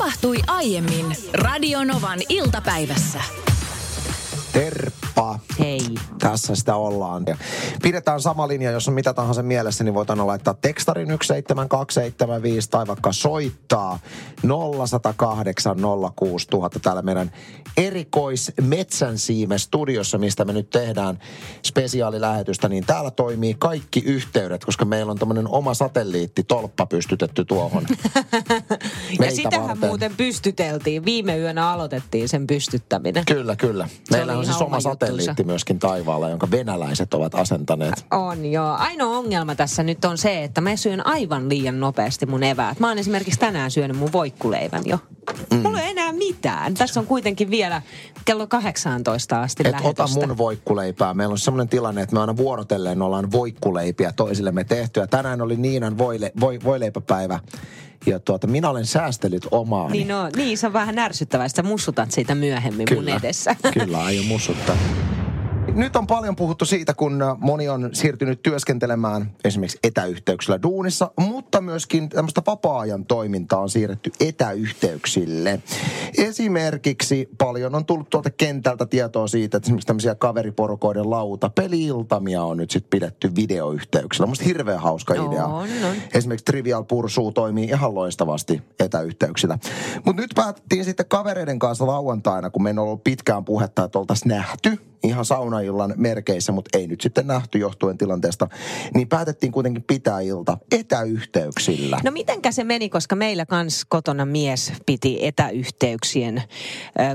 tapahtui aiemmin Radionovan iltapäivässä. Terppa. Hei. Tässä sitä ollaan. Ja pidetään sama linja, jos on mitä tahansa mielessä, niin voit aina laittaa tekstarin 17275 tai vaikka soittaa 0108 06000 täällä meidän erikois Metsänsiime studiossa, mistä me nyt tehdään spesiaalilähetystä, niin täällä toimii kaikki yhteydet, koska meillä on tämmöinen oma satelliitti tolppa pystytetty tuohon. Ja sitähän varten. muuten pystyteltiin. Viime yönä aloitettiin sen pystyttäminen. Kyllä, kyllä. Meillä on siis oma oma satelliitti myöskin taivaalla, jonka venäläiset ovat asentaneet. On joo. Ainoa ongelma tässä nyt on se, että mä syön aivan liian nopeasti mun eväät. Mä oon esimerkiksi tänään syönyt mun voikkuleivän jo. Mm. Mulla ei mitään. Tässä on kuitenkin vielä kello 18 asti Et ota mun voikkuleipää. Meillä on semmoinen tilanne, että me aina vuorotelleen ollaan voikkuleipiä toisillemme tehtyä. Tänään oli Niinan voile, voi, voileipäpäivä. Ja tuota, minä olen säästellyt omaani. Niin, no, niin, se on vähän ärsyttävää, että sä mussutat siitä myöhemmin mun edessä. Kyllä, aion mussuttaa. Nyt on paljon puhuttu siitä, kun moni on siirtynyt työskentelemään esimerkiksi etäyhteyksillä duunissa, mutta myöskin tämmöistä vapaa-ajan toimintaa on siirretty etäyhteyksille. Esimerkiksi paljon on tullut tuolta kentältä tietoa siitä, että esimerkiksi tämmöisiä kaveriporukoiden lauta peliiltamia on nyt sitten pidetty videoyhteyksillä. Musta hirveän hauska idea. On, on. Esimerkiksi Trivial Pursuu toimii ihan loistavasti etäyhteyksillä. Mutta nyt päätettiin sitten kavereiden kanssa lauantaina, kun meillä on ollut pitkään puhetta, että oltaisiin nähty ihan saunaillan merkeissä, mutta ei nyt sitten nähty johtuen tilanteesta, niin päätettiin kuitenkin pitää ilta etäyhteyksillä. No mitenkä se meni, koska meillä kans kotona mies piti etäyhteyksien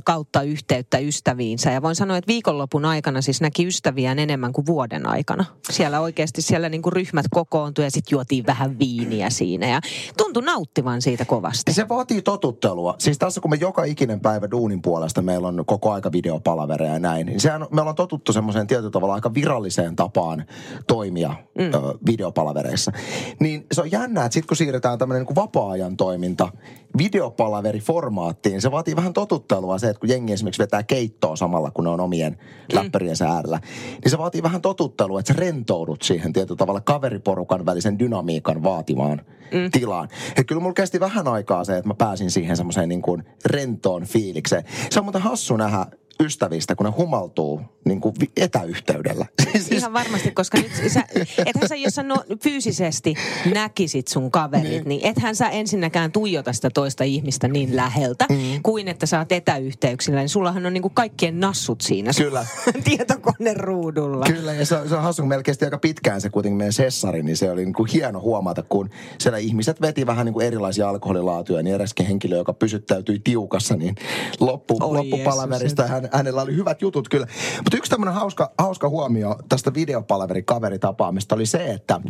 kautta yhteyttä ystäviinsä. Ja voin sanoa, että viikonlopun aikana siis näki ystäviään enemmän kuin vuoden aikana. Siellä oikeasti siellä niinku ryhmät kokoontui ja sitten juotiin vähän viiniä siinä. Ja tuntui nauttivan siitä kovasti. Se vaatii totuttelua. Siis tässä kun me joka ikinen päivä duunin puolesta meillä on koko aika videopalavereja ja näin, niin sehän, me ollaan totuttu semmoiseen tietyllä tavalla aika viralliseen tapaan toimia mm. ö, videopalavereissa. Niin se on jännää, että sitten kun siirretään tämmöinen niin vapaa-ajan toiminta videopalaveriformaattiin, se vaatii vähän totuttelua se, että kun jengi esimerkiksi vetää keittoa samalla, kun ne on omien mm. läppäriensä äärellä, niin se vaatii vähän totuttelua, että sä rentoudut siihen tietyllä tavalla kaveriporukan välisen dynamiikan vaatimaan mm. tilaan. Et kyllä mulla kesti vähän aikaa se, että mä pääsin siihen semmoiseen niin kuin rentoon fiilikseen. Se on muuten hassu nähdä ystävistä, kun ne humaltuu niin kuin etäyhteydellä. Siis- Ihan varmasti, koska nyt sä, ethän sä, jos sä no, fyysisesti näkisit sun kaverit, niin. niin ethän sä ensinnäkään tuijota sitä toista ihmistä niin läheltä, mm. kuin että sä oot etäyhteyksillä. Niin sullahan on niinku kaikkien nassut siinä Kyllä. tietokoneen ruudulla. Kyllä, ja se on, se on hassu, kun kesti aika pitkään se kuitenkin meidän sessari, niin se oli niin kuin hieno huomata, kun siellä ihmiset veti vähän niin kuin erilaisia alkoholilaatuja, niin eräskin henkilö, joka pysyttäytyi tiukassa, niin loppu, Oi loppupalaverista Jeesus, hän, hänellä oli hyvät jutut kyllä. Mutta yksi tämmöinen hauska, hauska huomio tästä videopalaverikaveritapaamista oli se, että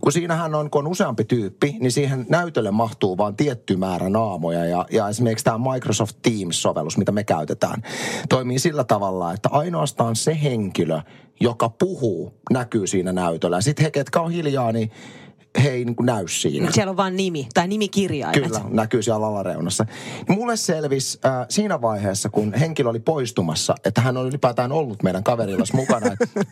kun siinähän on, kun on useampi tyyppi, niin siihen näytölle mahtuu vain tietty määrä naamoja. Ja, ja esimerkiksi tämä Microsoft Teams-sovellus, mitä me käytetään, toimii sillä tavalla, että ainoastaan se henkilö, joka puhuu, näkyy siinä näytöllä. Sitten he, ketkä on hiljaa, niin he ei niin kuin näy siinä. Siellä on vain nimi tai nimikirjaimet. Kyllä, näkyy siellä alareunassa. Mulle selvisi äh, siinä vaiheessa, kun henkilö oli poistumassa, että hän on ylipäätään ollut meidän kaverillas mukana.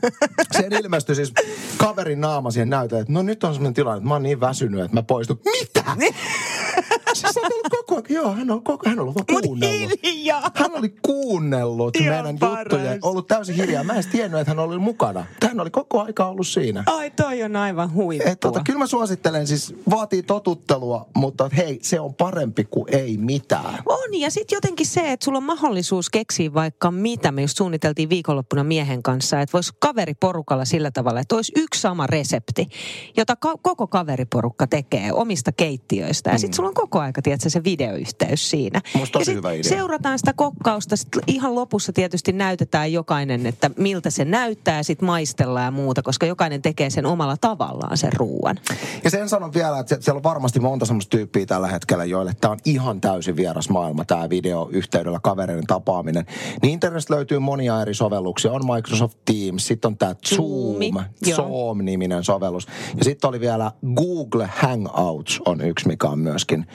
Sen ilmestyi siis kaverin naama siihen näytölle, että no nyt on sellainen tilanne, että mä oon niin väsynyt, että mä poistun. Mitä? siis ollut koko ajan, joo, hän on, koko, hän on ollut kuunnellut. hiljaa. Hän oli kuunnellut Ihan meidän paras. juttuja, ollut täysin hiljaa. Mä en tiennyt, että hän oli mukana. Hän oli koko aika ollut siinä. Ai toi on aivan huippua. Et, tota, kyllä mä suosittelen, siis vaatii totuttelua, mutta hei, se on parempi kuin ei mitään. On, ja sitten jotenkin se, että sulla on mahdollisuus keksiä vaikka mitä. Me just suunniteltiin viikonloppuna miehen kanssa, että voisi kaveriporukalla sillä tavalla, että olisi yksi sama resepti, jota ka- koko kaveriporukka tekee omista keittiöistä. Ja sitten sulla on koko aika, tiedätkö, se videoyhteys siinä. Musta tosi ja sit hyvä idea. seurataan sitä kokkausta. Sitten ihan lopussa tietysti näytetään jokainen, että miltä se näyttää ja sitten maistellaan ja muuta, koska jokainen tekee sen omalla tavallaan sen ruuan. Ja sen sanon vielä, että se- siellä on varmasti monta semmoista tyyppiä tällä hetkellä, joille tämä on ihan täysin vieras maailma, tämä videoyhteydellä kavereiden tapaaminen. Niin internetistä löytyy monia eri sovelluksia. On Microsoft Teams, sitten on tämä Zoom. Zoom-niminen sovellus. Ja sitten oli vielä Google Hangouts on yksi, mikä on myöskin.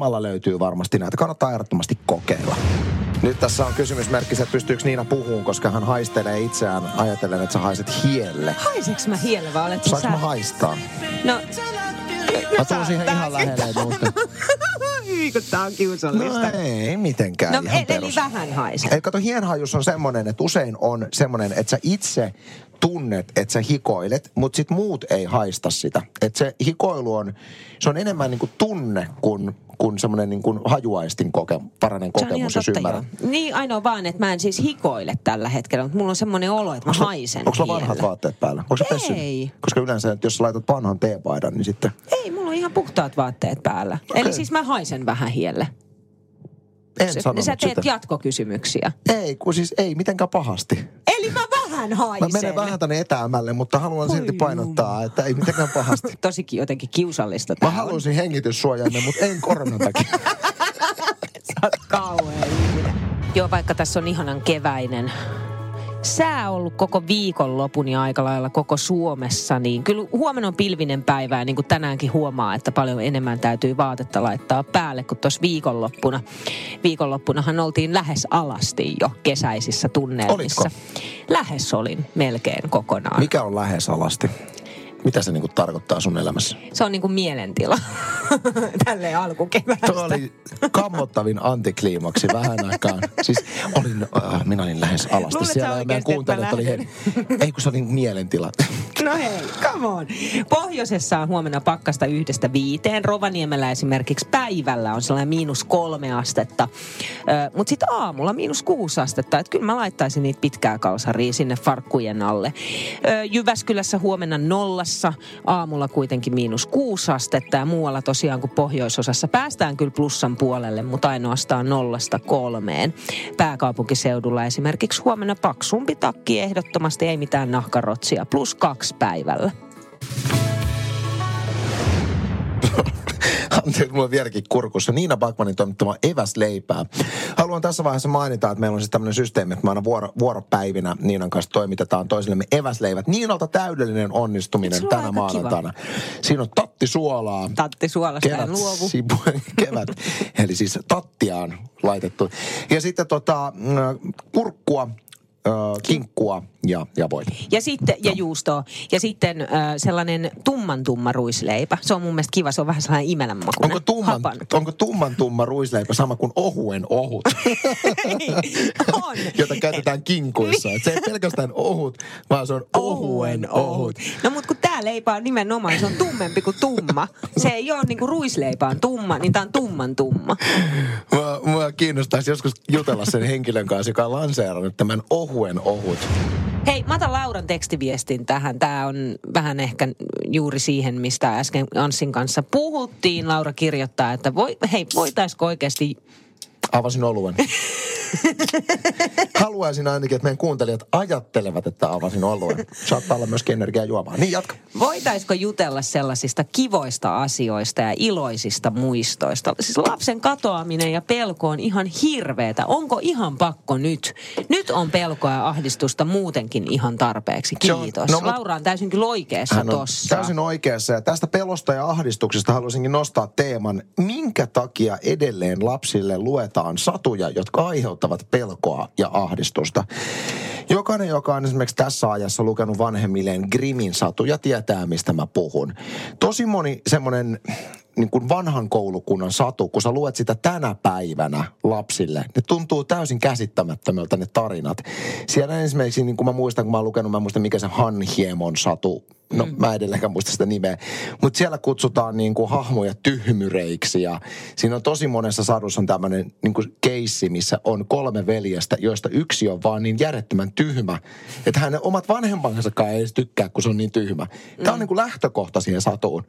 Googlaamalla löytyy varmasti näitä. Kannattaa ehdottomasti kokeilla. Nyt tässä on kysymysmerkki, että pystyykö Niina puhumaan, koska hän haistelee itseään ajatellen, että sä haiset hielle. Haiseks mä hielle vai olet Saanko mä haistaa? No, Mä tuun siihen ihan lähelle. Hyi, kun tää on kiusallista. No ei mitenkään No, ihan eli perus. vähän haisee. Ei, kato, hienhajus on semmoinen, että usein on semmoinen, että sä itse tunnet, että sä hikoilet, mutta sit muut ei haista sitä. Että se hikoilu on, se on enemmän niin kuin tunne kuin, kuin semmoinen niin kuin hajuaistin koke, paranen kokemus, jos joo. Niin ainoa vaan, että mä en siis hikoile tällä hetkellä, mutta mulla on semmoinen olo, että mä haisen Onko sulla vanhat vaatteet päällä? Onko Ei. Koska yleensä, että jos sä laitat vanhan teepaidan, niin sitten... Ei, mulla on ihan puhtaat vaatteet päällä. Okei. Eli siis mä haisen vähän hielle. En Se- sanonut Sä teet sitä. jatkokysymyksiä. Ei, kun siis ei mitenkään pahasti. Eli mä vähän Mä haisen. menen vähän tänne etäämälle, mutta haluan Oi silti painottaa, että ei mitenkään pahasti. Tosikin jotenkin kiusallista Mä haluaisin hengityssuojaimen, mutta en koronan takia. Sä oot kauhea ihminen. Joo, vaikka tässä on ihanan keväinen sää ollut koko viikonlopun ja aika lailla koko Suomessa, niin kyllä huomenna on pilvinen päivä ja niin kuin tänäänkin huomaa, että paljon enemmän täytyy vaatetta laittaa päälle kuin tuossa viikonloppuna. Viikonloppunahan oltiin lähes alasti jo kesäisissä tunnelmissa. Olitko? Lähes olin melkein kokonaan. Mikä on lähes alasti? Mitä se niinku tarkoittaa sun elämässä? Se on niin kuin mielentila tälleen alkukeväästä. Tuo oli kammottavin antikliimaksi vähän aikaan. Siis olin, äh, minä olin lähes alasti Luulet siellä ja meidän kuuntelijat oli lähden? he, ei kun se oli mielentila. No hei, come on. Pohjoisessa on huomenna pakkasta yhdestä viiteen. Rovaniemellä esimerkiksi päivällä on sellainen miinus kolme astetta. Mutta sitten aamulla miinus kuusi astetta. Että kyllä mä laittaisin niitä pitkää kalsaria sinne farkkujen alle. Ö, Jyväskylässä huomenna nollassa. Aamulla kuitenkin miinus kuusi astetta. Ja muualla tosiaan kuin pohjoisosassa päästään kyllä plussan puolelle, mutta ainoastaan nollasta kolmeen. Pääkaupunkiseudulla esimerkiksi huomenna paksumpi takki ehdottomasti, ei mitään nahkarotsia. Plus kaksi päivällä. Anteeksi, mulla on vieläkin kurkussa. Niina Bakmanin toimittama eväsleipää. Haluan tässä vaiheessa mainita, että meillä on siis tämmöinen systeemi, että me aina vuoro, vuoropäivinä Niinan kanssa toimitetaan toisillemme eväsleivät. Niinalta täydellinen onnistuminen tänä aika kiva? maanantaina. Siinä on tatti suolaa. Tatti suolasta en Kevät, luovu. sipu, kevät. Eli siis tattiaan laitettu. Ja sitten tota, mm, kurkkua, ö, kinkkua ja, ja voita. Ja sitten, ja juustoa. Ja sitten äh, sellainen tumman tumma ruisleipä. Se on mun mielestä kiva, se on vähän sellainen imelän makuinen. Onko tumman, Hapan. onko tumman tumma ruisleipä sama kuin ohuen ohut? on. jota käytetään kinkuissa. Et se ei pelkästään ohut, vaan se on ohuen ohut. No mutta kun tää leipä on nimenomaan, se on tummempi kuin tumma. Se ei ole niinku ruisleipä on tumma, niin tää on tumman tumma. Mua, mua kiinnostaisi joskus jutella sen henkilön kanssa, joka on lanseerannut tämän ohuen ohut. Hei, mä otan Lauran tekstiviestin tähän. Tämä on vähän ehkä juuri siihen, mistä äsken Anssin kanssa puhuttiin. Laura kirjoittaa, että voi, hei, voitaisiko oikeasti Avasin oluen. Haluaisin ainakin, että meidän kuuntelijat ajattelevat, että avasin oluen. Saattaa olla myöskin energiaa juomaan. Niin jatka. Voitaisiko jutella sellaisista kivoista asioista ja iloisista muistoista? Siis lapsen katoaminen ja pelko on ihan hirveetä. Onko ihan pakko nyt? Nyt on pelkoa ja ahdistusta muutenkin ihan tarpeeksi. Se on- Kiitos. no, Laura on täysin kyllä oikeassa tossa. täysin oikeassa. Ja tästä pelosta ja ahdistuksesta haluaisinkin nostaa teeman. Minkä takia edelleen lapsille luetaan satuja, jotka aiheuttavat pelkoa ja ahdistusta? Jokainen, joka on esimerkiksi tässä ajassa lukenut vanhemmilleen Grimin satuja, tietää, mistä mä puhun. Tosi moni semmoinen niin kuin vanhan koulukunnan satu, kun sä luet sitä tänä päivänä lapsille, ne tuntuu täysin käsittämättömältä ne tarinat. Siellä esimerkiksi, niin kuin mä muistan, kun mä oon lukenut, mä en muista mikä se Hanhiemon satu, no mm. mä edelleenkään muista sitä nimeä, mutta siellä kutsutaan niin kuin hahmoja tyhmyreiksi ja siinä on tosi monessa sadussa on tämmöinen niin kuin keissi, missä on kolme veljestä, joista yksi on vaan niin järjettömän tyhmä, että hänen omat vanhempansakaan ei edes tykkää, kun se on niin tyhmä. Tämä on niin kuin lähtökohta siihen satuun.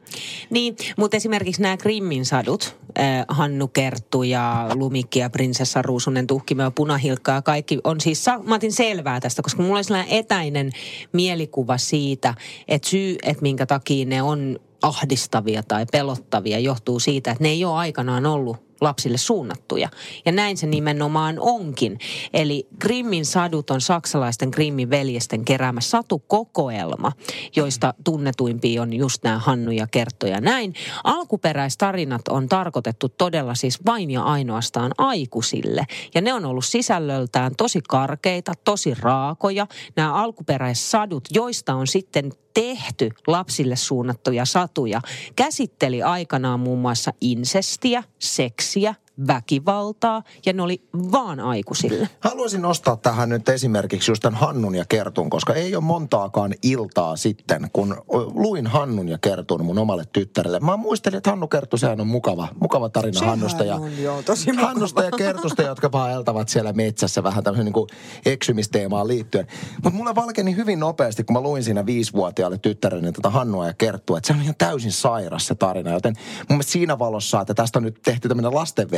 Niin, mutta esimerkiksi nämä Grimmin sadut, äh, Hannu Kerttu ja Lumikki ja Prinsessa Ruusunen, Tuhkimo ja Punahilkka ja kaikki on siis, mä otin selvää tästä, koska mulla oli sellainen etäinen mielikuva siitä, että syy, että minkä takia ne on ahdistavia tai pelottavia johtuu siitä, että ne ei ole aikanaan ollut lapsille suunnattuja. Ja näin se nimenomaan onkin. Eli Grimmin sadut on saksalaisten Grimmin veljesten keräämä satukokoelma, joista tunnetuimpia on just nämä Hannu ja Kertto ja näin. Alkuperäistarinat on tarkoitettu todella siis vain ja ainoastaan aikuisille. Ja ne on ollut sisällöltään tosi karkeita, tosi raakoja. Nämä alkuperäissadut, joista on sitten tehty lapsille suunnattuja satuja käsitteli aikanaan muun muassa insestiä, seksiä, väkivaltaa ja ne oli vaan aikuisille. Haluaisin nostaa tähän nyt esimerkiksi just tämän Hannun ja Kertun, koska ei ole montaakaan iltaa sitten, kun luin Hannun ja Kertun mun omalle tyttärelle. Mä muistelin, että Hannu Kerttu, sehän on mukava, mukava tarina Sehän Hannusta ja, on, joo, tosi mukava. Hannusta ja Kertusta, jotka vaan eltävät siellä metsässä vähän tämmöisen niin kuin eksymisteemaan liittyen. Mutta mulle valkeni hyvin nopeasti, kun mä luin siinä viisivuotiaalle tyttärelle tätä Hannua ja Kerttua, että se on ihan täysin sairas se tarina. Joten mun mielestä siinä valossa, että tästä on nyt tehty tämmöinen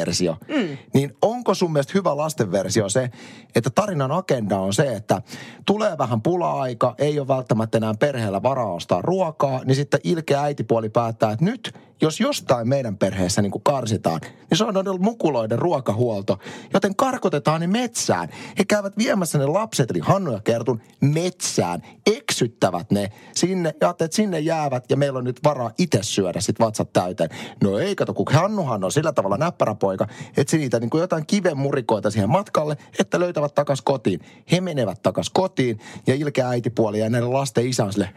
lastenversio, mm. niin onko sun mielestä hyvä lastenversio se, että tarinan agenda on se, että tulee vähän pula-aika, ei ole välttämättä enää perheellä varaa ostaa ruokaa, niin sitten ilkeä äitipuoli päättää, että nyt jos jostain meidän perheessä niin kuin karsitaan, niin se on noiden mukuloiden ruokahuolto. Joten karkotetaan ne metsään. He käyvät viemässä ne lapset, eli Hannu ja Kertun, metsään. Eksyttävät ne sinne ja että sinne jäävät ja meillä on nyt varaa itse syödä sit vatsat täyteen. No ei kato, kun Hannuhan on sillä tavalla näppäräpoika, että se niitä niin kuin jotain kiven murikoita siihen matkalle, että löytävät takas kotiin. He menevät takas kotiin ja ilkeä äitipuoli ja näiden lasten isä on sille,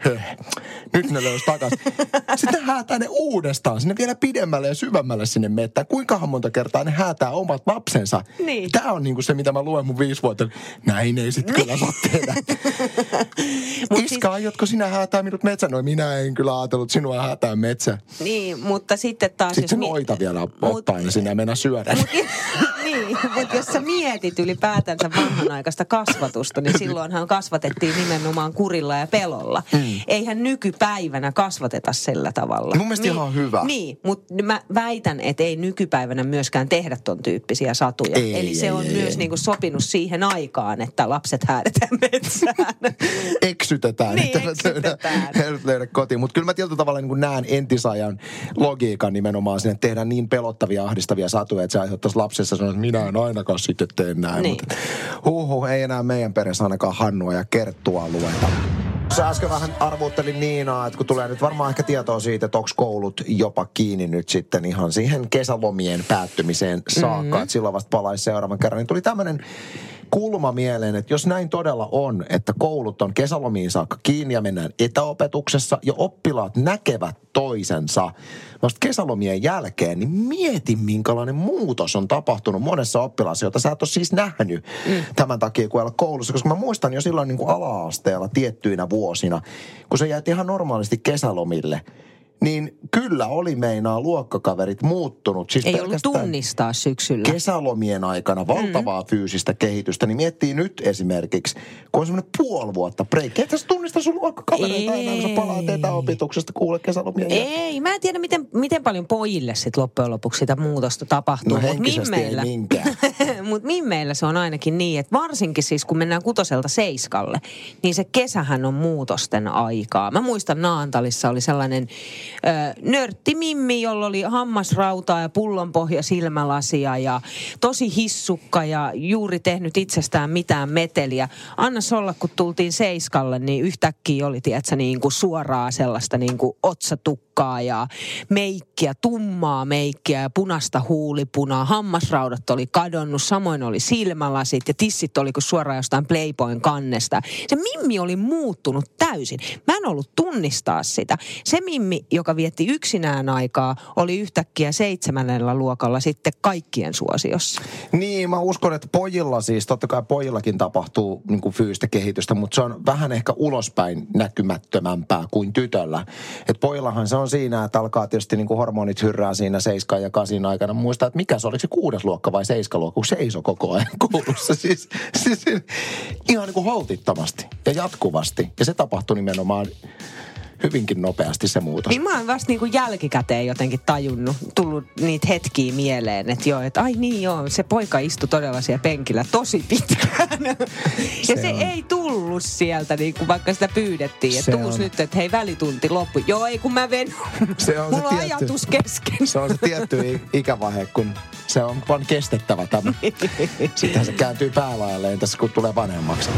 nyt ne löysi takas. Sitten häätää ne uudestaan sinne vielä pidemmälle ja syvemmälle sinne mettään. Kuinkahan monta kertaa ne häätää omat lapsensa. Niin. Tämä on niinku se, mitä mä luen mun viisivuotiaana. Näin ei sit kyllä saa tehdä. Mut Iska, siis- aiotko sinä häätää minut metsään? No minä en kyllä ajatellut sinua häätää metsä. Niin, mutta sitten taas... Sitten jos noita vielä Mut- ottaa ja sinä mennä syödä. niin, mutta jos sä mietit ylipäätänsä vanhanaikaista kasvatusta, niin silloinhan kasvatettiin nimenomaan kurilla ja pelolla. Mm. Eihän nykypäivänä kasvateta sillä tavalla. Mun mielestä ihan hyvä. Niin, mutta mä väitän, että ei nykypäivänä myöskään tehdä ton tyyppisiä satuja. Ei, Eli se ei, on ei, myös ei. niinku sopinut siihen aikaan, että lapset häädetään metsään. eksytetään, Niin, että löydä, eksytetään. löydä kotiin. Mutta kyllä mä tietyllä tavalla niin näen entisajan logiikan nimenomaan sinne, että tehdään niin pelottavia, ahdistavia satuja, että se aiheuttaisi lapsessa sanoa, että minä en ainakaan sitten tee näin. Niin. Mutta huhu, ei enää meidän perheessä ainakaan Hannua ja Kerttua lueta. Sä äsken vähän arvuuttelin Niinaa, että kun tulee nyt varmaan ehkä tietoa siitä, että onko koulut jopa kiinni nyt sitten ihan siihen kesälomien päättymiseen saakka, mm-hmm. että silloin vasta palaisi seuraavan kerran, niin tuli tämmöinen kulma mieleen, että jos näin todella on, että koulut on kesälomiin saakka kiinni ja mennään etäopetuksessa ja oppilaat näkevät toisensa vasta kesälomien jälkeen, niin mieti minkälainen muutos on tapahtunut monessa oppilaassa, jota sä et ole siis nähnyt mm. tämän takia, kun ei koulussa. Koska mä muistan jo silloin niin kuin ala-asteella tiettyinä vuosina, kun sä jäät ihan normaalisti kesälomille, niin kyllä oli meinaa luokkakaverit muuttunut. Siis Ei ollut tunnistaa syksyllä. kesälomien aikana valtavaa mm. fyysistä kehitystä, niin miettii nyt esimerkiksi, kun on semmoinen puoli vuotta breikki. Et sä tunnista sun luokkakavereita enää, kun sä palaat Ei. etäopetuksesta kuule kesälomien jälkeen. Ei, mä en tiedä, miten, miten paljon pojille sit loppujen lopuksi sitä muutosta tapahtuu. No Mut henkisesti ei mimmeillä- minkään. Mutta mimmeillä se on ainakin niin, että varsinkin siis kun mennään kutoselta seiskalle, niin se kesähän on muutosten aikaa. Mä muistan Naantalissa oli sellainen ö, nörttimimmi, jolla oli hammasrautaa ja pullonpohja silmälasia ja tosi hissukka ja juuri tehnyt itsestään mitään meteliä. Anna olla, kun tultiin seiskalle, niin yhtäkkiä oli, tiedätkö, niin kuin suoraa sellaista niin kuin otsatukkaa ja meikkiä, tummaa meikkiä ja punaista huulipunaa. Hammasraudat oli kadonnut, samoin oli silmälasit ja tissit oli kuin suoraan jostain Playboyn kannesta. Se mimmi oli muuttunut täysin. Mä en ollut tunnistaa sitä. Se mimmi, joka vietti yksinään aikaa, oli yhtäkkiä seitsemännellä luokalla sitten kaikkien suosiossa. Niin, mä uskon, että pojilla siis, totta kai pojillakin tapahtuu niin kuin fyysistä kehitystä, mutta se on vähän ehkä ulospäin näkymättömämpää kuin tytöllä. Et pojillahan se on siinä, että alkaa tietysti niin kuin hormonit hyrrää siinä 7 ja 8 aikana. Muista, että mikä se oli, se kuudes luokka vai seiskaluokka, kun seisoi koko ajan koulussa. Siis, siis ihan niin kuin holtittomasti ja jatkuvasti. Ja se tapahtui nimenomaan hyvinkin nopeasti se muutos. Niin mä oon vasta niin kuin jälkikäteen jotenkin tajunnut, tullut niitä hetkiä mieleen, että joo, että ai niin joo, se poika istui todella siellä penkillä tosi pitkään. ja Se se, on. ei tullut sieltä, niin kuin vaikka sitä pyydettiin, että Se tuus on. nyt, että hei välitunti loppu. Joo, ei kun mä ven. Se on se Mulla on tietty- ajatus kesken. Se on se tietty ikävaihe, kun se on vaan kestettävä tämä. Sittenhän se kääntyy päälailleen tässä, kun tulee vanhemmaksi.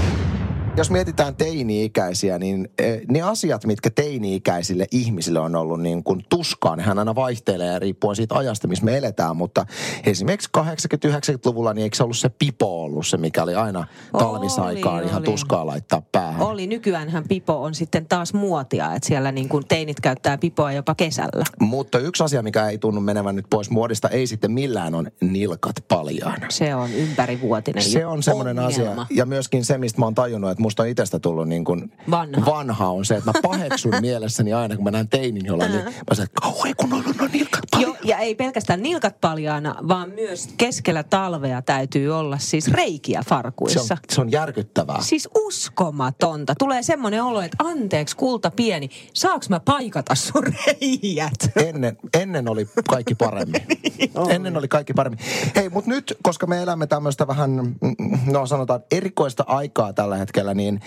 Jos mietitään teini-ikäisiä, niin eh, ne asiat, mitkä teini-ikäisille ihmisille on ollut niin kuin tuskaa, nehän aina vaihtelee riippuen siitä ajasta, missä me eletään. Mutta esimerkiksi 80-90-luvulla, niin eikö se ollut se pipo ollut se, mikä oli aina talvisaikaan Oli, ihan oli. tuskaa laittaa päähän? Oli, nykyäänhän pipo on sitten taas muotia, että siellä niin kuin teinit käyttää pipoa jopa kesällä. Mutta yksi asia, mikä ei tunnu menevän nyt pois muodista, ei sitten millään on nilkat paljaana. Se on ympärivuotinen Se on semmoinen asia. Ja myöskin se, mistä mä oon tajunnut, että musta on itsestä tullut niin kuin Vanha. vanha on se, että mä paheksun mielessäni aina, kun mä näen teinin jollain, niin mä sanon, että kauhean kun on noin nilkat Joo, ja ei pelkästään nilkat paljaana, vaan myös keskellä talvea täytyy olla siis reikiä Se farkuissa. on, se on järkyttävää. Siis uskomatonta. Tulee semmoinen olo, että anteeksi kulta pieni, saaks mä paikata sun reijät? Ennen, ennen oli kaikki paremmin. ennen oli kaikki paremmin. Hei, mutta nyt, koska me elämme tämmöistä vähän, mm, no sanotaan erikoista aikaa tällä hetkellä, niin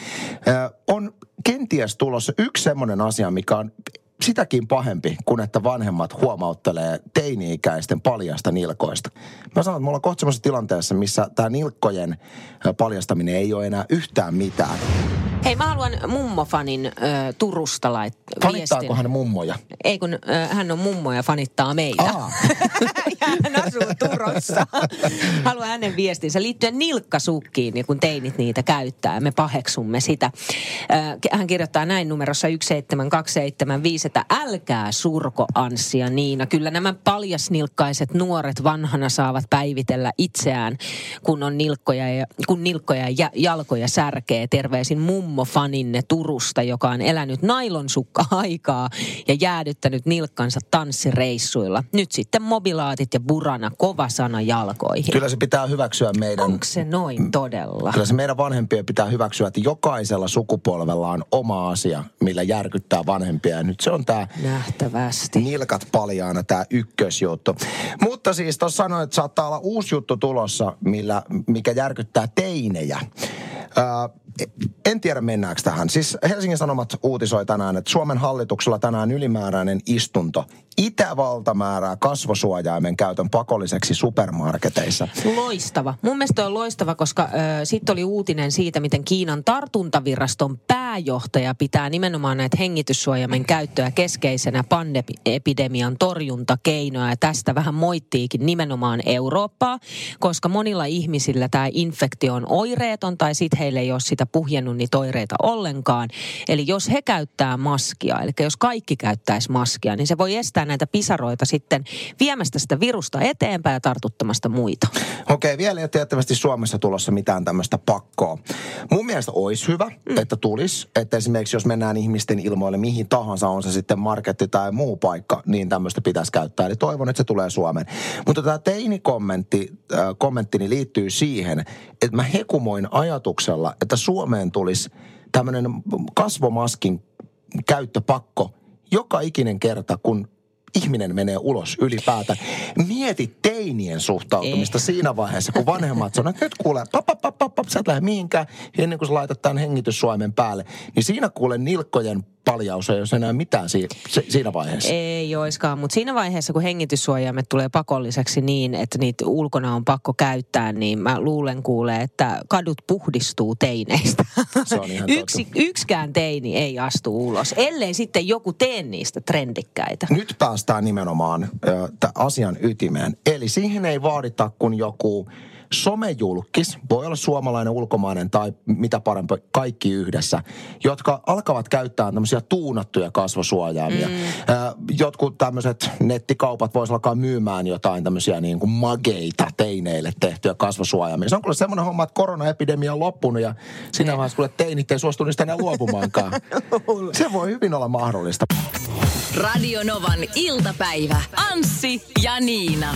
äh, on kenties tulossa yksi semmoinen asia, mikä on sitäkin pahempi, kun että vanhemmat huomauttelee teini-ikäisten paljasta nilkoista. Mä sanon, että me ollaan kohta tilanteessa, missä tämä nilkkojen paljastaminen ei ole enää yhtään mitään. Hei, mä haluan mummofanin ö, Turusta laittaa viestin. Fanittaako hän mummoja? Ei, kun ö, hän on mummo ja fanittaa meitä. Ja hän asuu Turussa. Haluan hänen viestinsä liittyen nilkkasukkiin, ja kun teinit niitä käyttää. Me paheksumme sitä. Ö, Hän kirjoittaa näin numerossa 17275, että älkää surko Anssi ja Niina. Kyllä nämä paljasnilkkaiset nuoret vanhana saavat päivitellä itseään, kun on nilkkoja ja, kun nilkkoja ja jalkoja särkee. Terveisin mummo faninne Turusta, joka on elänyt nailonsukka-aikaa ja jäädyttänyt nilkkansa tanssireissuilla. Nyt sitten mobilaatit ja burana kova sana jalkoihin. Kyllä se pitää hyväksyä meidän... Onko se noin todella? Kyllä se meidän vanhempien pitää hyväksyä, että jokaisella sukupolvella on oma asia, millä järkyttää vanhempia. Ja nyt se on tämä Nähtävästi. nilkat paljaana, tämä ykkösjuttu. Mutta siis tuossa sanoin, että saattaa olla uusi juttu tulossa, millä, mikä järkyttää teinejä. Ää, en tiedä mennäänkö tähän. Siis Helsingin Sanomat uutisoi tänään, että Suomen hallituksella tänään ylimääräinen istunto. Itävalta määrää kasvosuojaimen käytön pakolliseksi supermarketeissa. Loistava. Mun mielestä on loistava, koska sitten oli uutinen siitä, miten Kiinan tartuntaviraston pääjohtaja pitää nimenomaan näitä hengityssuojaimen käyttöä keskeisenä pandemian torjuntakeinoa. Ja tästä vähän moittiikin nimenomaan Eurooppaa, koska monilla ihmisillä tämä infektio on oireeton tai sitten heille ei ole sitä puhjennut niitä oireita ollenkaan. Eli jos he käyttää maskia, eli jos kaikki käyttäisi maskia, niin se voi estää näitä pisaroita sitten viemästä sitä virusta eteenpäin ja tartuttamasta muita. Okei, vielä ei ole tiettävästi Suomessa tulossa mitään tämmöistä pakkoa. Mun mielestä olisi hyvä, mm. että tulisi. Että esimerkiksi jos mennään ihmisten ilmoille mihin tahansa, on se sitten marketti tai muu paikka, niin tämmöistä pitäisi käyttää. Eli toivon, että se tulee Suomeen. Mutta tämä teini-kommentti äh, kommenttini liittyy siihen, että mä hekumoin ajatuksella, että Suomeen tulisi tämmöinen kasvomaskin käyttöpakko joka ikinen kerta, kun ihminen menee ulos ylipäätään. Mieti teinien suhtautumista Eh. siinä vaiheessa, kun vanhemmat sanoo, että nyt kuule, pap, pap, pap, pap, pap, sä et lähde mihinkään, ennen kuin sä laitat tämän hengityssuoimen päälle. Niin siinä kuule nilkkojen paljaus ei ole enää mitään si- si- siinä vaiheessa. Ei oiskaan, mutta siinä vaiheessa, kun hengityssuojaimet tulee pakolliseksi niin, että niitä ulkona on pakko käyttää, niin mä luulen kuulee, että kadut puhdistuu teineistä. Se on ihan Yksi, yksikään teini ei astu ulos, ellei sitten joku tee niistä trendikkäitä. Nyt päästään nimenomaan ö, asian ytimeen. Eli siihen ei vaadita kuin joku somejulkis, voi olla suomalainen, ulkomainen tai mitä parempi, kaikki yhdessä, jotka alkavat käyttää tämmöisiä tuunattuja kasvosuojaimia. Mm. Jotkut tämmöiset nettikaupat voisivat alkaa myymään jotain tämmöisiä niin kuin mageita teineille tehtyjä kasvosuojaimia. Se on kyllä semmoinen homma, että koronaepidemia on loppunut ja siinä vaiheessa kun teinit ei suostu niistä enää luopumaankaan. Se voi hyvin olla mahdollista. Radio Novan iltapäivä. Anssi ja Niina.